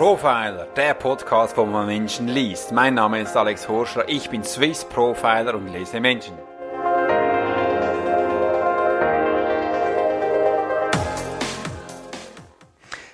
Profiler, der Podcast, wo man Menschen liest. Mein Name ist Alex Horschler, ich bin Swiss Profiler und lese Menschen.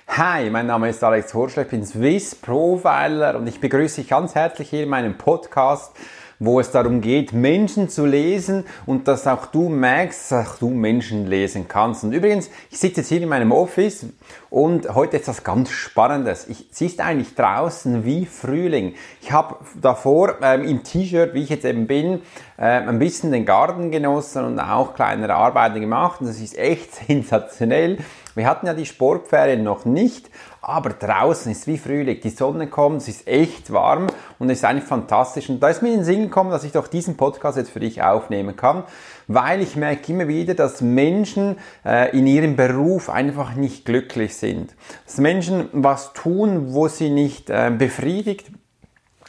Hi, mein Name ist Alex Horschler, ich bin Swiss Profiler und ich begrüße dich ganz herzlich hier in meinem Podcast wo es darum geht, Menschen zu lesen und dass auch du merkst, dass auch du Menschen lesen kannst. Und übrigens, ich sitze jetzt hier in meinem Office und heute ist was ganz Spannendes. Ich, es ist eigentlich draußen wie Frühling. Ich habe davor ähm, im T-Shirt, wie ich jetzt eben bin, ein bisschen den Garten genossen und auch kleinere Arbeiten gemacht. Das ist echt sensationell. Wir hatten ja die Sportferien noch nicht, aber draußen ist wie Frühling. Die Sonne kommt, es ist echt warm und es ist eigentlich fantastisch. Und da ist mir in den Sinn gekommen, dass ich doch diesen Podcast jetzt für dich aufnehmen kann, weil ich merke immer wieder, dass Menschen äh, in ihrem Beruf einfach nicht glücklich sind. Dass Menschen was tun, wo sie nicht äh, befriedigt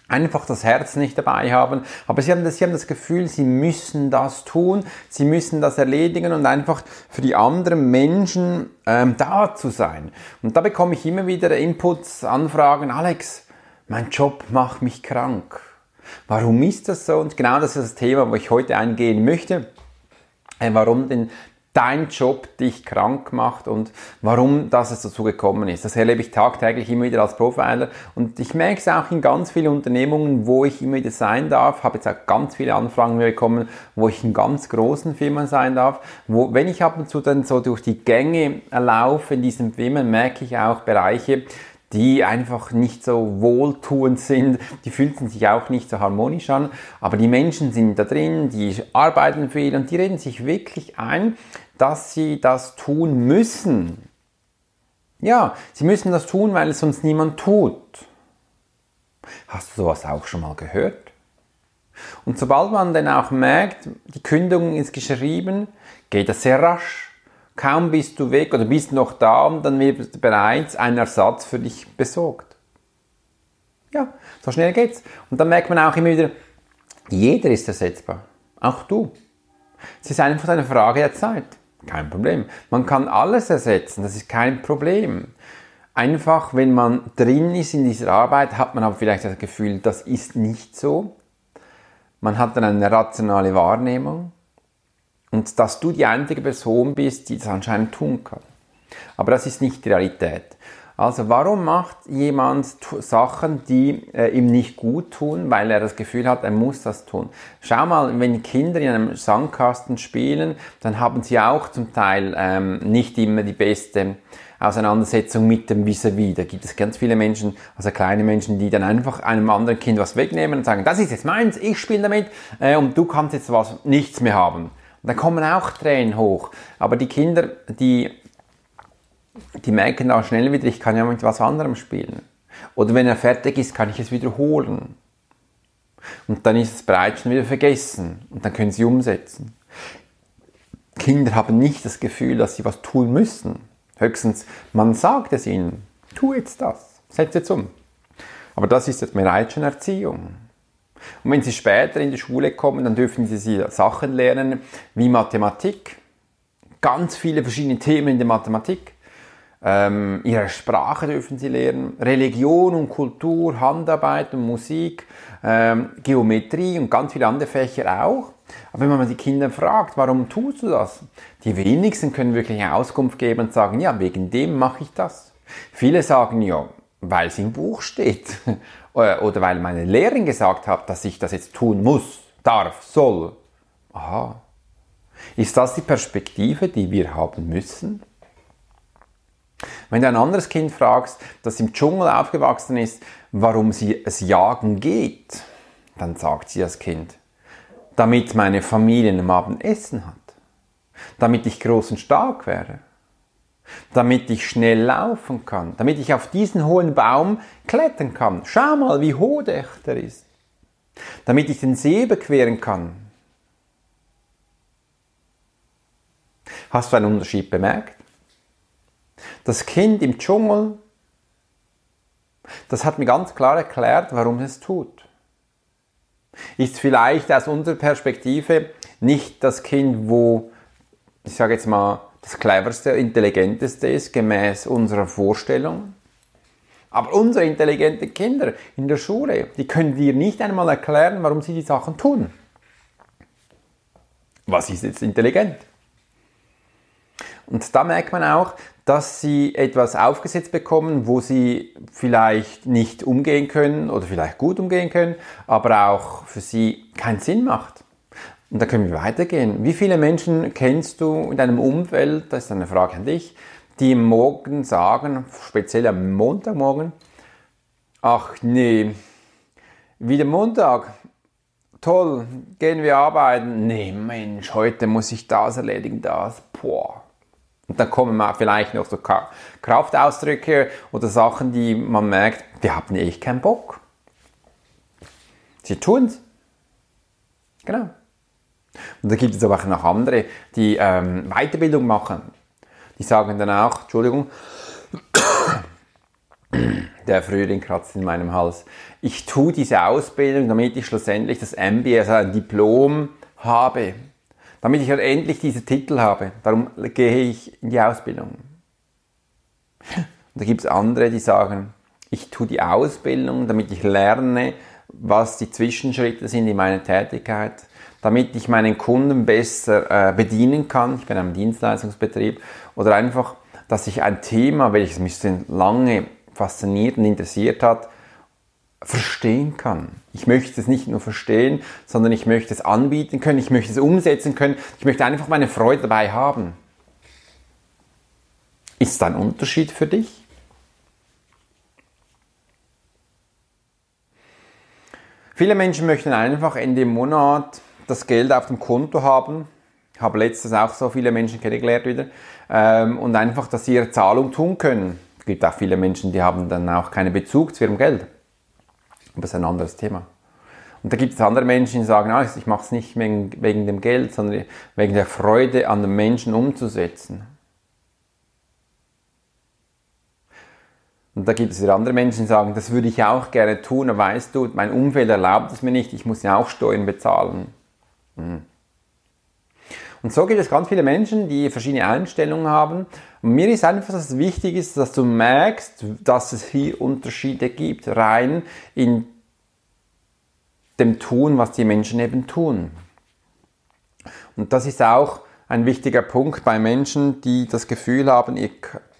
einfach das Herz nicht dabei haben. Aber sie haben, das, sie haben das Gefühl, sie müssen das tun, sie müssen das erledigen und einfach für die anderen Menschen ähm, da zu sein. Und da bekomme ich immer wieder Inputs, Anfragen, Alex, mein Job macht mich krank. Warum ist das so? Und genau das ist das Thema, wo ich heute eingehen möchte. Äh, warum denn dein Job dich krank macht und warum das es dazu gekommen ist. Das erlebe ich tagtäglich immer wieder als Profiler und ich merke es auch in ganz vielen Unternehmungen, wo ich immer wieder sein darf. Habe jetzt auch ganz viele Anfragen bekommen, wo ich in ganz großen Firmen sein darf. Wo, wenn ich ab und zu dann so durch die Gänge laufe in diesen Firmen, merke ich auch Bereiche, die einfach nicht so wohltuend sind, die fühlen sich auch nicht so harmonisch an, aber die Menschen sind da drin, die arbeiten viel und die reden sich wirklich ein, dass sie das tun müssen. Ja, sie müssen das tun, weil es sonst niemand tut. Hast du sowas auch schon mal gehört? Und sobald man dann auch merkt, die Kündigung ist geschrieben, geht das sehr rasch. Kaum bist du weg oder bist noch da dann wird bereits ein Ersatz für dich besorgt. Ja, so schnell geht's. Und dann merkt man auch immer wieder, jeder ist ersetzbar. Auch du. Es ist einfach eine Frage der Zeit. Kein Problem. Man kann alles ersetzen, das ist kein Problem. Einfach, wenn man drin ist in dieser Arbeit, hat man aber vielleicht das Gefühl, das ist nicht so. Man hat dann eine rationale Wahrnehmung und dass du die einzige Person bist, die das anscheinend tun kann. Aber das ist nicht die Realität. Also warum macht jemand Sachen, die äh, ihm nicht gut tun, weil er das Gefühl hat, er muss das tun? Schau mal, wenn Kinder in einem Sandkasten spielen, dann haben sie auch zum Teil ähm, nicht immer die beste Auseinandersetzung mit dem Vis-a-vis. Da gibt es ganz viele Menschen, also kleine Menschen, die dann einfach einem anderen Kind was wegnehmen und sagen, das ist jetzt meins, ich spiele damit äh, und du kannst jetzt was nichts mehr haben. Da kommen auch Tränen hoch. Aber die Kinder, die, die merken auch schnell wieder, ich kann ja mit was anderem spielen. Oder wenn er fertig ist, kann ich es wiederholen. Und dann ist es bereits schon wieder vergessen. Und dann können sie umsetzen. Kinder haben nicht das Gefühl, dass sie was tun müssen. Höchstens, man sagt es ihnen, tu jetzt das, setz jetzt um. Aber das ist jetzt bereits schon Erziehung. Und wenn Sie später in die Schule kommen, dann dürfen Sie Sachen lernen wie Mathematik, ganz viele verschiedene Themen in der Mathematik. Ähm, ihre Sprache dürfen sie lernen, Religion und Kultur, Handarbeit und Musik, ähm, Geometrie und ganz viele andere Fächer auch. Aber wenn man die Kinder fragt, warum tust du das? Die wenigsten können wirklich eine Auskunft geben und sagen, ja, wegen dem mache ich das. Viele sagen, ja, weil es im Buch steht. Äh, oder weil meine Lehrerin gesagt hat, dass ich das jetzt tun muss, darf, soll. Aha. Ist das die Perspektive, die wir haben müssen? Wenn du ein anderes Kind fragst, das im Dschungel aufgewachsen ist, warum sie es jagen geht, dann sagt sie das Kind, damit meine Familie am Abend Essen hat, damit ich groß und stark werde damit ich schnell laufen kann, damit ich auf diesen hohen Baum klettern kann. Schau mal, wie hoch der ist. Damit ich den See überqueren kann. Hast du einen Unterschied bemerkt? Das Kind im Dschungel, das hat mir ganz klar erklärt, warum es tut. Ist vielleicht aus unserer Perspektive nicht das Kind, wo, ich sage jetzt mal, das cleverste, intelligenteste ist, gemäß unserer Vorstellung. Aber unsere intelligenten Kinder in der Schule, die können dir nicht einmal erklären, warum sie die Sachen tun. Was ist jetzt intelligent? Und da merkt man auch, dass sie etwas aufgesetzt bekommen, wo sie vielleicht nicht umgehen können oder vielleicht gut umgehen können, aber auch für sie keinen Sinn macht. Und da können wir weitergehen. Wie viele Menschen kennst du in deinem Umfeld, das ist eine Frage an dich, die morgen sagen, speziell am Montagmorgen, ach nee, wieder Montag, toll, gehen wir arbeiten, nee Mensch, heute muss ich das erledigen, das, boah. Und dann kommen mal vielleicht noch so Kraftausdrücke oder Sachen, die man merkt, die haben echt keinen Bock. Sie tun's. Genau. Und da gibt es aber auch noch andere, die ähm, Weiterbildung machen. Die sagen dann auch, Entschuldigung, der Frühling kratzt in meinem Hals. Ich tue diese Ausbildung, damit ich schlussendlich das MBA, also ein Diplom habe. Damit ich halt endlich diese Titel habe. Darum gehe ich in die Ausbildung. Und da gibt es andere, die sagen, ich tue die Ausbildung, damit ich lerne, was die Zwischenschritte sind in meiner Tätigkeit damit ich meinen Kunden besser äh, bedienen kann. Ich bin ein Dienstleistungsbetrieb. Oder einfach, dass ich ein Thema, welches mich lange fasziniert und interessiert hat, verstehen kann. Ich möchte es nicht nur verstehen, sondern ich möchte es anbieten können, ich möchte es umsetzen können, ich möchte einfach meine Freude dabei haben. Ist da ein Unterschied für dich? Viele Menschen möchten einfach in dem Monat das Geld auf dem Konto haben. Ich habe letztes auch so viele Menschen kennengelernt wieder. Ähm, und einfach, dass sie ihre Zahlung tun können. Es gibt auch viele Menschen, die haben dann auch keinen Bezug zu ihrem Geld. Aber das ist ein anderes Thema. Und da gibt es andere Menschen, die sagen, ah, ich mache es nicht wegen, wegen dem Geld, sondern wegen der Freude an den Menschen umzusetzen. Und da gibt es wieder andere Menschen, die sagen, das würde ich auch gerne tun, aber weißt du, mein Umfeld erlaubt es mir nicht, ich muss ja auch Steuern bezahlen. Mhm. Und so gibt es ganz viele Menschen, die verschiedene Einstellungen haben. Und mir ist einfach, dass es wichtig ist, dass du merkst, dass es hier Unterschiede gibt, rein in dem Tun, was die Menschen eben tun. Und das ist auch ein wichtiger Punkt bei Menschen, die das Gefühl haben, ihr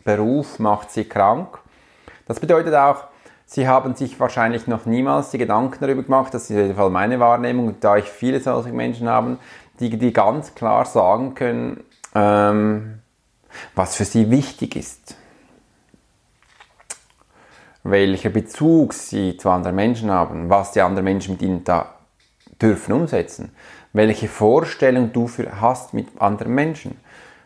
Beruf macht sie krank. Das bedeutet auch, Sie haben sich wahrscheinlich noch niemals die Gedanken darüber gemacht, das ist auf jeden Fall meine Wahrnehmung, da ich viele solche Menschen habe, die, die ganz klar sagen können, ähm, was für sie wichtig ist. Welcher Bezug sie zu anderen Menschen haben, was die anderen Menschen mit ihnen da dürfen umsetzen, welche Vorstellung du für hast mit anderen Menschen.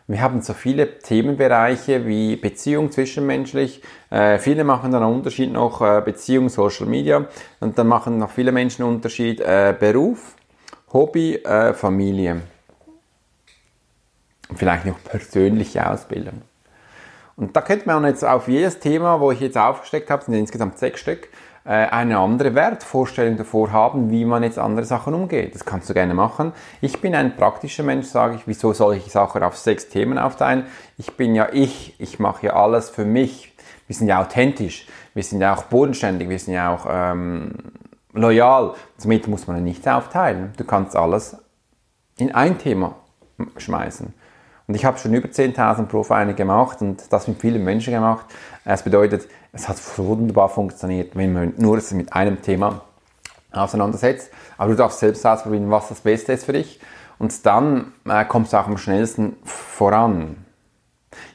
Wir haben so viele Themenbereiche wie Beziehung zwischenmenschlich. Äh, viele machen dann einen Unterschied noch äh, Beziehung, Social Media. Und dann machen noch viele Menschen einen Unterschied äh, Beruf, Hobby, äh, Familie. Und vielleicht noch persönliche Ausbildung. Und da könnte man jetzt auf jedes Thema, wo ich jetzt aufgesteckt habe, sind insgesamt sechs Stück, eine andere Wertvorstellung davor haben, wie man jetzt andere Sachen umgeht. Das kannst du gerne machen. Ich bin ein praktischer Mensch, sage ich. Wieso soll ich Sachen auf sechs Themen aufteilen? Ich bin ja ich. Ich mache ja alles für mich. Wir sind ja authentisch. Wir sind ja auch bodenständig. Wir sind ja auch ähm, loyal. Somit muss man ja nichts aufteilen. Du kannst alles in ein Thema schmeißen. Und ich habe schon über 10.000 Profiling gemacht und das mit vielen Menschen gemacht. Es bedeutet, es hat wunderbar funktioniert, wenn man nur mit einem Thema auseinandersetzt. Aber du darfst selbst ausprobieren, was das Beste ist für dich. Und dann äh, kommst du auch am schnellsten voran.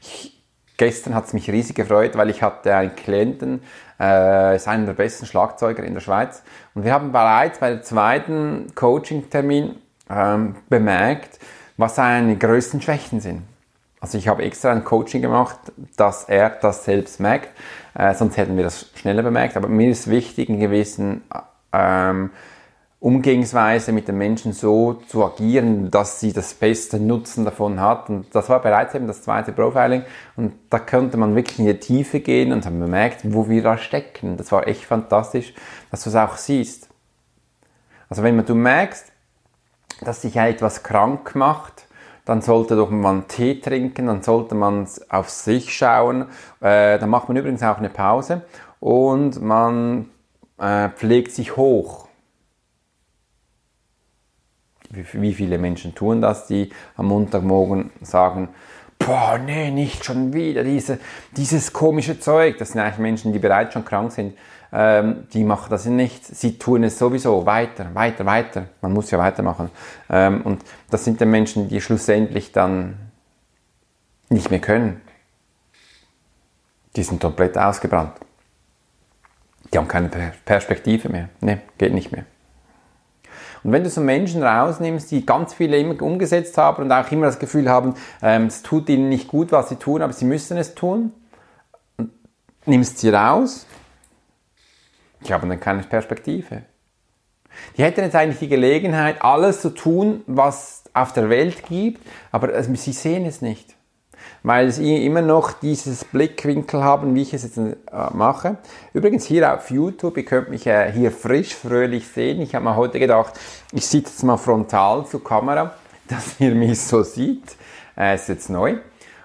Ich, gestern hat es mich riesig gefreut, weil ich hatte einen Klienten, äh, ist einer der besten Schlagzeuger in der Schweiz. Und wir haben bereits bei der zweiten Coaching-Termin ähm, bemerkt, was seine größten Schwächen sind. Also ich habe extra ein Coaching gemacht, dass er das selbst merkt, äh, sonst hätten wir das schneller bemerkt. Aber mir ist wichtig, in gewissen ähm, Umgehensweise mit den Menschen so zu agieren, dass sie das beste Nutzen davon hat. Und das war bereits eben das zweite Profiling. Und da konnte man wirklich in die Tiefe gehen und haben bemerkt, wo wir da stecken. Das war echt fantastisch, dass du es auch siehst. Also wenn du merkst, dass dich etwas krank macht, dann sollte doch man Tee trinken, dann sollte man auf sich schauen. Äh, dann macht man übrigens auch eine Pause und man äh, pflegt sich hoch. Wie, wie viele Menschen tun das, die am Montagmorgen sagen, boah, nee, nicht schon wieder diese, dieses komische Zeug. Das sind eigentlich Menschen, die bereits schon krank sind. Ähm, die machen das nicht. Sie tun es sowieso weiter, weiter, weiter. Man muss ja weitermachen. Ähm, und das sind die Menschen, die schlussendlich dann nicht mehr können. Die sind komplett ausgebrannt. Die haben keine Perspektive mehr. Nee, geht nicht mehr. Und wenn du so Menschen rausnimmst, die ganz viele immer umgesetzt haben und auch immer das Gefühl haben, ähm, es tut ihnen nicht gut, was sie tun, aber sie müssen es tun, nimmst sie raus, die haben dann keine Perspektive. Die hätten jetzt eigentlich die Gelegenheit, alles zu tun, was auf der Welt gibt, aber also, sie sehen es nicht weil sie immer noch dieses Blickwinkel haben, wie ich es jetzt äh, mache. Übrigens hier auf YouTube, ihr könnt mich äh, hier frisch, fröhlich sehen. Ich habe mir heute gedacht, ich sitze jetzt mal frontal zur Kamera, dass ihr mich so sieht. Äh, ist jetzt neu.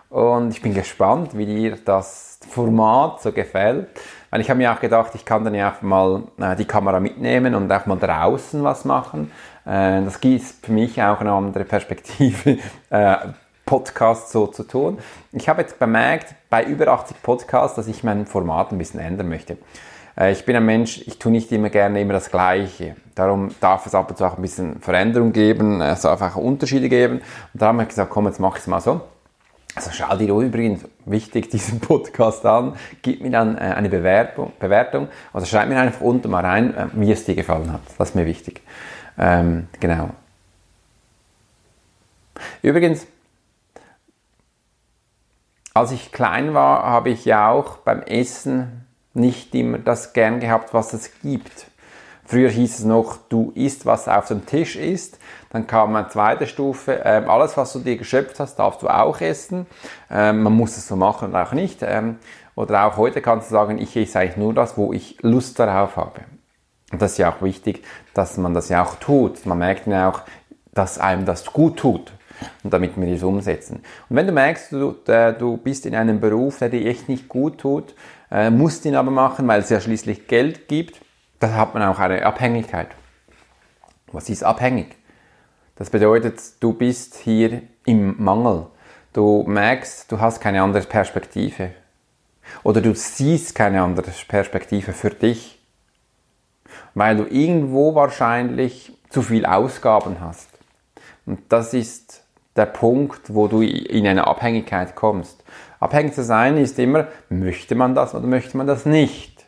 Und ich bin gespannt, wie dir das Format so gefällt. Weil ich habe mir auch gedacht, ich kann dann ja auch mal die Kamera mitnehmen und auch mal draußen was machen. Das gibt für mich auch eine andere Perspektive, äh, Podcast so zu tun. Ich habe jetzt bemerkt, bei über 80 Podcasts, dass ich mein Format ein bisschen ändern möchte. Äh, ich bin ein Mensch, ich tue nicht immer gerne immer das Gleiche. Darum darf es ab und zu auch ein bisschen Veränderung geben, es darf auch Unterschiede geben. Und da haben wir gesagt, komm, jetzt mach ich es mal so. Also schau dir übrigens wichtig diesen Podcast an, gib mir dann äh, eine Bewertung, Bewertung also schreib mir einfach unten mal rein, äh, wie es dir gefallen hat. Das ist mir wichtig. Ähm, genau. Übrigens, als ich klein war, habe ich ja auch beim Essen nicht immer das gern gehabt, was es gibt. Früher hieß es noch, du isst, was auf dem Tisch ist. Dann kam eine zweite Stufe, ähm, alles, was du dir geschöpft hast, darfst du auch essen. Ähm, man muss es so machen oder auch nicht. Ähm, oder auch heute kannst du sagen, ich esse eigentlich nur das, wo ich Lust darauf habe. Und das ist ja auch wichtig, dass man das ja auch tut. Man merkt ja auch, dass einem das gut tut und damit wir das umsetzen. Und wenn du merkst, du, äh, du bist in einem Beruf, der dir echt nicht gut tut, äh, musst ihn aber machen, weil es ja schließlich Geld gibt, dann hat man auch eine Abhängigkeit. Was ist abhängig? Das bedeutet, du bist hier im Mangel. Du merkst, du hast keine andere Perspektive. Oder du siehst keine andere Perspektive für dich. Weil du irgendwo wahrscheinlich zu viel Ausgaben hast. Und das ist der Punkt, wo du in eine Abhängigkeit kommst. Abhängig zu sein ist immer, möchte man das oder möchte man das nicht?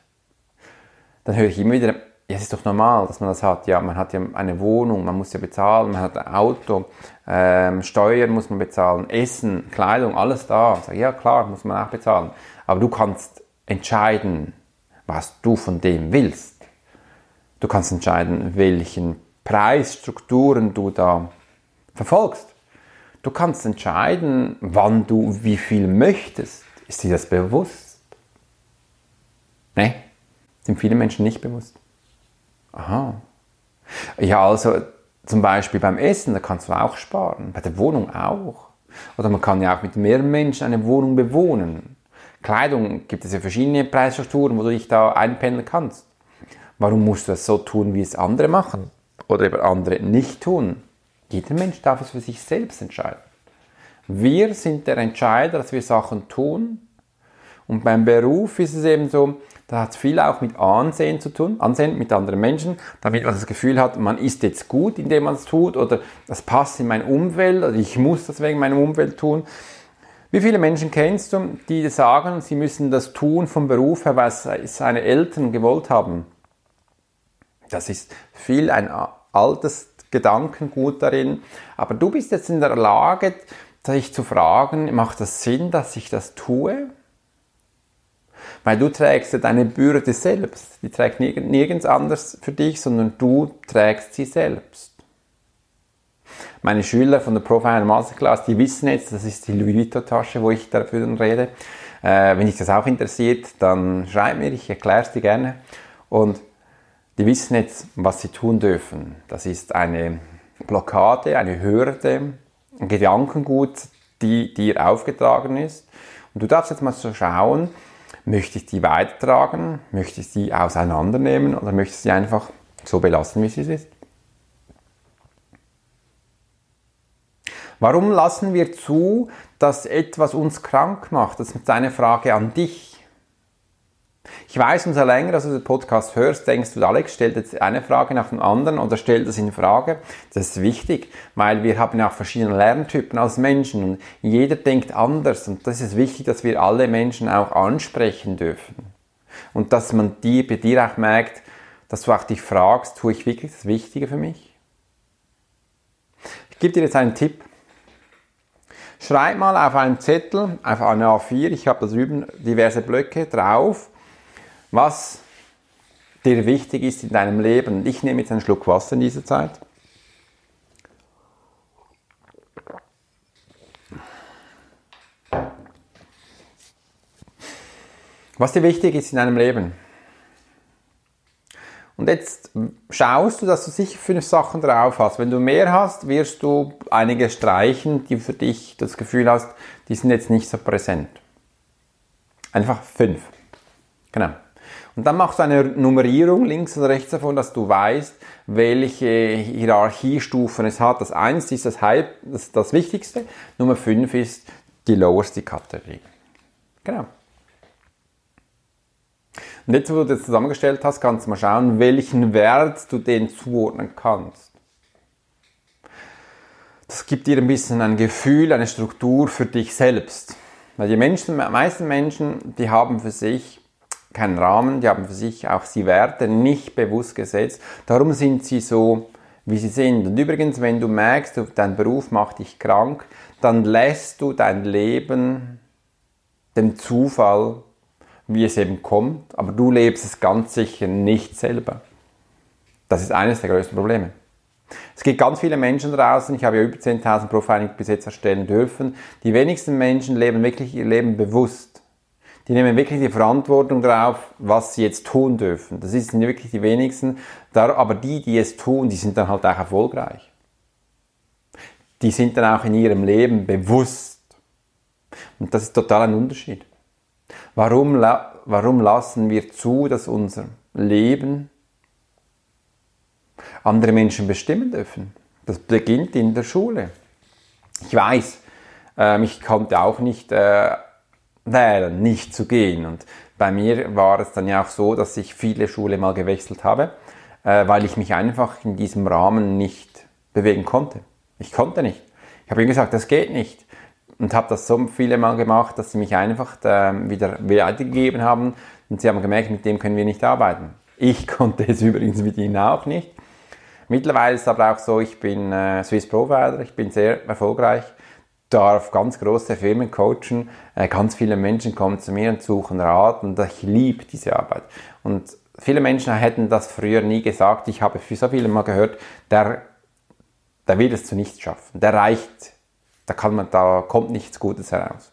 Dann höre ich immer wieder, ja, es ist doch normal, dass man das hat. Ja, man hat ja eine Wohnung, man muss ja bezahlen, man hat ein Auto, ähm, Steuern muss man bezahlen, Essen, Kleidung, alles da. Sag, ja, klar, muss man auch bezahlen. Aber du kannst entscheiden, was du von dem willst. Du kannst entscheiden, welchen Preisstrukturen du da verfolgst. Du kannst entscheiden, wann du wie viel möchtest. Ist dir das bewusst? Ne? Sind viele Menschen nicht bewusst. Aha. Ja, also zum Beispiel beim Essen, da kannst du auch sparen. Bei der Wohnung auch. Oder man kann ja auch mit mehreren Menschen eine Wohnung bewohnen. Kleidung gibt es ja verschiedene Preisstrukturen, wo du dich da einpendeln kannst. Warum musst du das so tun, wie es andere machen? Oder eben andere nicht tun? Jeder Mensch darf es für sich selbst entscheiden. Wir sind der Entscheider, dass wir Sachen tun. Und beim Beruf ist es eben so, da hat es viel auch mit Ansehen zu tun, Ansehen mit anderen Menschen, damit man das Gefühl hat, man ist jetzt gut, indem man es tut, oder das passt in mein Umfeld, oder ich muss das wegen meinem Umfeld tun. Wie viele Menschen kennst du, die sagen, sie müssen das tun vom Beruf her, weil es seine Eltern gewollt haben? Das ist viel ein altes Gedankengut darin. Aber du bist jetzt in der Lage, sich zu fragen, macht das Sinn, dass ich das tue? Weil du trägst ja deine Bürde selbst. Die trägt nirgends anders für dich, sondern du trägst sie selbst. Meine Schüler von der Profile Masterclass, die wissen jetzt, das ist die Louis Vuitton-Tasche, wo ich dafür rede. Äh, wenn dich das auch interessiert, dann schreib mir, ich erkläre es dir gerne. Und die wissen jetzt, was sie tun dürfen. Das ist eine Blockade, eine Hürde, ein Gedankengut, die dir aufgetragen ist. Und du darfst jetzt mal so schauen, Möchte ich die weitertragen? Möchte ich sie auseinandernehmen oder möchte ich sie einfach so belassen, wie sie ist? Warum lassen wir zu, dass etwas uns krank macht? Das ist eine Frage an dich. Ich weiß, umso länger dass du den Podcast hörst, denkst du, Alex stellt jetzt eine Frage nach dem anderen oder stellt das in Frage. Das ist wichtig, weil wir haben ja auch verschiedene Lerntypen als Menschen und jeder denkt anders und das ist wichtig, dass wir alle Menschen auch ansprechen dürfen. Und dass man die, bei dir auch merkt, dass du auch dich fragst, tue ich wirklich das Wichtige für mich? Ich gebe dir jetzt einen Tipp. Schreib mal auf einen Zettel, auf eine A4, ich habe da drüben diverse Blöcke drauf, was dir wichtig ist in deinem Leben. Ich nehme jetzt einen Schluck Wasser in dieser Zeit. Was dir wichtig ist in deinem Leben. Und jetzt schaust du, dass du sicher fünf Sachen drauf hast. Wenn du mehr hast, wirst du einige streichen, die für dich das Gefühl hast, die sind jetzt nicht so präsent. Einfach fünf. Genau. Und dann machst du eine Nummerierung links und rechts davon, dass du weißt, welche Hierarchiestufen es hat. Das 1 ist das, High, das, das Wichtigste, Nummer 5 ist die loweste Kategorie. Genau. Und jetzt, wo du das zusammengestellt hast, kannst du mal schauen, welchen Wert du den zuordnen kannst. Das gibt dir ein bisschen ein Gefühl, eine Struktur für dich selbst. Weil die Menschen, die meisten Menschen, die haben für sich keinen Rahmen, die haben für sich auch die Werte nicht bewusst gesetzt. Darum sind sie so, wie sie sind. Und übrigens, wenn du merkst, dein Beruf macht dich krank, dann lässt du dein Leben dem Zufall wie es eben kommt, aber du lebst es ganz sicher nicht selber. Das ist eines der größten Probleme. Es gibt ganz viele Menschen draußen, ich habe ja über 10.000 Profiling bis jetzt erstellen dürfen. Die wenigsten Menschen leben wirklich ihr Leben bewusst. Die nehmen wirklich die Verantwortung darauf, was sie jetzt tun dürfen. Das sind wirklich die wenigsten. Aber die, die es tun, die sind dann halt auch erfolgreich. Die sind dann auch in ihrem Leben bewusst. Und das ist total ein Unterschied. Warum, warum lassen wir zu, dass unser Leben andere Menschen bestimmen dürfen? Das beginnt in der Schule. Ich weiß, äh, ich konnte auch nicht äh, wählen, nicht zu gehen. Und bei mir war es dann ja auch so, dass ich viele Schule mal gewechselt habe, äh, weil ich mich einfach in diesem Rahmen nicht bewegen konnte. Ich konnte nicht. Ich habe ihm gesagt, das geht nicht und habe das so viele Mal gemacht, dass sie mich einfach äh, wieder weitergegeben haben und sie haben gemerkt, mit dem können wir nicht arbeiten. Ich konnte es übrigens mit ihnen auch nicht. Mittlerweile ist es aber auch so, ich bin äh, Swiss Provider, ich bin sehr erfolgreich, darf ganz große Firmen coachen, äh, ganz viele Menschen kommen zu mir und suchen Rat und ich liebe diese Arbeit. Und viele Menschen hätten das früher nie gesagt, ich habe für so viele mal gehört, der, der will es zu nichts schaffen, der reicht da, kann man, da kommt nichts Gutes heraus.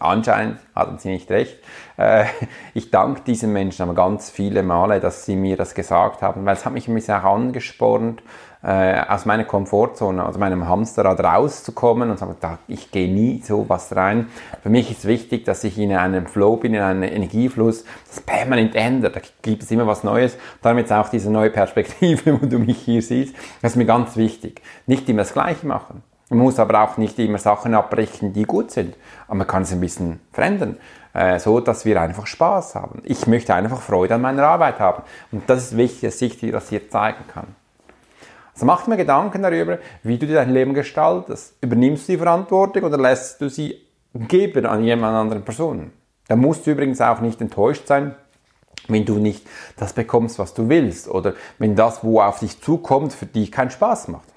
Anscheinend hatten sie nicht recht. Äh, ich danke diesen Menschen aber ganz viele Male, dass sie mir das gesagt haben, weil es hat mich ein bisschen auch angespornt, äh, aus meiner Komfortzone, aus meinem Hamsterrad rauszukommen und sagen, da, ich gehe nie so was rein. Für mich ist wichtig, dass ich in einem Flow bin, in einem Energiefluss, das permanent ändert. Da gibt es immer was Neues. Darum jetzt auch diese neue Perspektive, wo du mich hier siehst. Das ist mir ganz wichtig. Nicht immer das Gleiche machen. Man muss aber auch nicht immer Sachen abbrechen, die gut sind. Aber man kann es ein bisschen verändern, äh, so dass wir einfach Spaß haben. Ich möchte einfach Freude an meiner Arbeit haben. Und das ist wichtig, dass ich dir das hier zeigen kann. Also mach dir Gedanken darüber, wie du dir dein Leben gestaltest. Übernimmst du die Verantwortung oder lässt du sie geben an jemand anderen Person? Da musst du übrigens auch nicht enttäuscht sein, wenn du nicht das bekommst, was du willst oder wenn das, wo auf dich zukommt, für dich keinen Spaß macht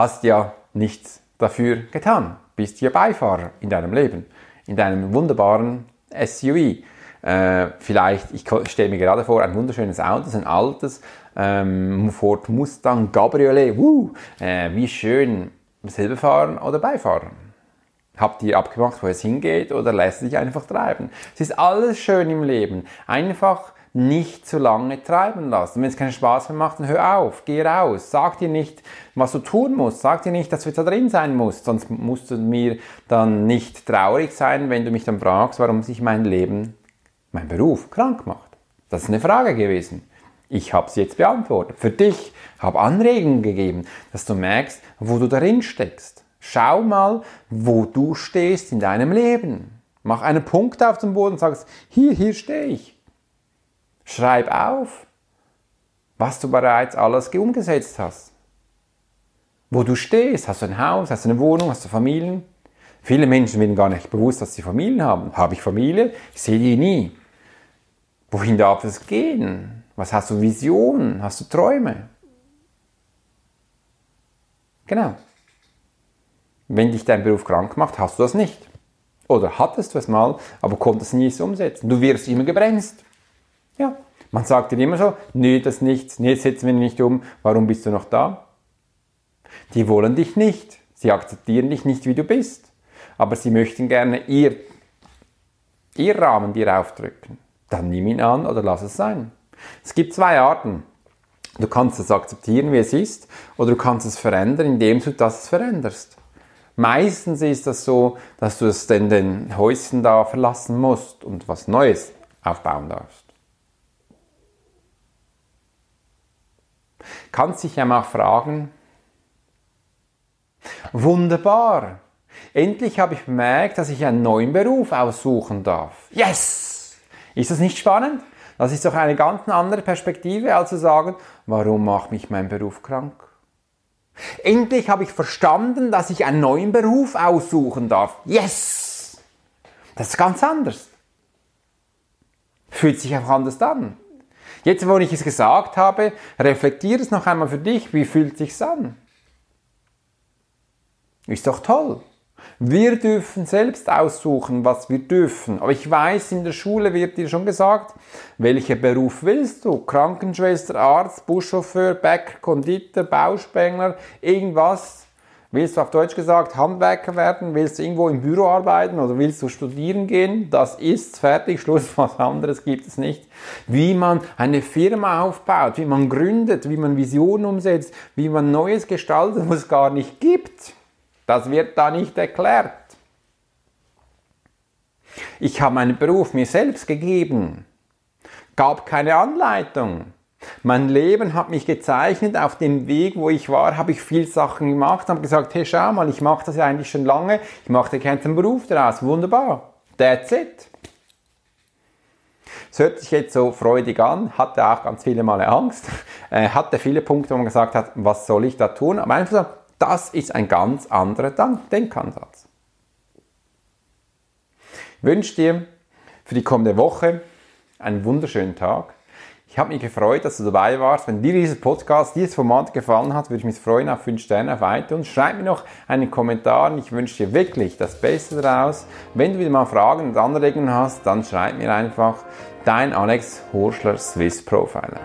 hast ja nichts dafür getan. Bist hier Beifahrer in deinem Leben, in deinem wunderbaren SUV. Äh, vielleicht, ich stelle mir gerade vor, ein wunderschönes Auto, ein altes ähm, Ford Mustang Cabriolet. Uh, äh, wie schön, selber fahren oder Beifahrer. Habt ihr abgemacht, wo es hingeht oder lässt sich einfach treiben? Es ist alles schön im Leben. Einfach nicht zu lange treiben lassen. Wenn es keinen Spaß mehr macht, dann hör auf, geh raus. Sag dir nicht, was du tun musst. Sag dir nicht, dass du da drin sein musst. Sonst musst du mir dann nicht traurig sein, wenn du mich dann fragst, warum sich mein Leben, mein Beruf krank macht. Das ist eine Frage gewesen. Ich habe sie jetzt beantwortet. Für dich habe Anregungen gegeben, dass du merkst, wo du darin steckst. Schau mal, wo du stehst in deinem Leben. Mach einen Punkt auf dem Boden und sagst, hier, hier stehe ich. Schreib auf, was du bereits alles umgesetzt hast. Wo du stehst, hast du ein Haus, hast du eine Wohnung, hast du Familien? Viele Menschen werden gar nicht bewusst, dass sie Familien haben. Habe ich Familie? Ich sehe die nie. Wohin darf es gehen? Was hast du Visionen? Hast du Träume? Genau. Wenn dich dein Beruf krank macht, hast du das nicht. Oder hattest du es mal, aber konntest nie es umsetzen. Du wirst immer gebremst. Ja, man sagt dir immer so, nee, das ist nichts, nee, setzen wir nicht um, warum bist du noch da? Die wollen dich nicht, sie akzeptieren dich nicht, wie du bist, aber sie möchten gerne ihr, ihr Rahmen dir aufdrücken. Dann nimm ihn an oder lass es sein. Es gibt zwei Arten. Du kannst es akzeptieren, wie es ist, oder du kannst es verändern, indem du das veränderst. Meistens ist das so, dass du es denn den Häuschen da verlassen musst und was Neues aufbauen darfst. Kannst dich ja mal fragen, wunderbar, endlich habe ich bemerkt, dass ich einen neuen Beruf aussuchen darf. Yes! Ist das nicht spannend? Das ist doch eine ganz andere Perspektive, als zu sagen, warum macht mich mein Beruf krank? Endlich habe ich verstanden, dass ich einen neuen Beruf aussuchen darf. Yes! Das ist ganz anders. Fühlt sich auch anders an. Jetzt, wo ich es gesagt habe, reflektiere es noch einmal für dich. Wie fühlt sich's an? Ist doch toll. Wir dürfen selbst aussuchen, was wir dürfen. Aber ich weiß, in der Schule wird dir schon gesagt, welcher Beruf willst du? Krankenschwester, Arzt, Buschauffeur, Bäcker, Konditor, Bauspengler, irgendwas. Willst du auf Deutsch gesagt Handwerker werden? Willst du irgendwo im Büro arbeiten oder willst du studieren gehen? Das ist fertig, Schluss, was anderes gibt es nicht. Wie man eine Firma aufbaut, wie man gründet, wie man Visionen umsetzt, wie man Neues gestaltet, was es gar nicht gibt. Das wird da nicht erklärt. Ich habe meinen Beruf mir selbst gegeben, gab keine Anleitung. Mein Leben hat mich gezeichnet. Auf dem Weg, wo ich war, habe ich viel Sachen gemacht, habe gesagt, hey, schau mal, ich mache das ja eigentlich schon lange. Ich mache keinen Beruf daraus. Wunderbar. That's it. Es hört sich jetzt so freudig an, hatte auch ganz viele Male Angst, äh, hatte viele Punkte, wo man gesagt hat, was soll ich da tun? Aber einfach so, das ist ein ganz anderer Denkansatz. Ich wünsche dir für die kommende Woche einen wunderschönen Tag. Ich habe mich gefreut, dass du dabei warst. Wenn dir dieses Podcast, dieses Format gefallen hat, würde ich mich freuen auf 5 Sterne auf iTunes. Schreib mir noch einen Kommentar. Ich wünsche dir wirklich das Beste daraus. Wenn du wieder mal Fragen und Anregungen hast, dann schreib mir einfach dein Alex Horschler Swiss Profiler.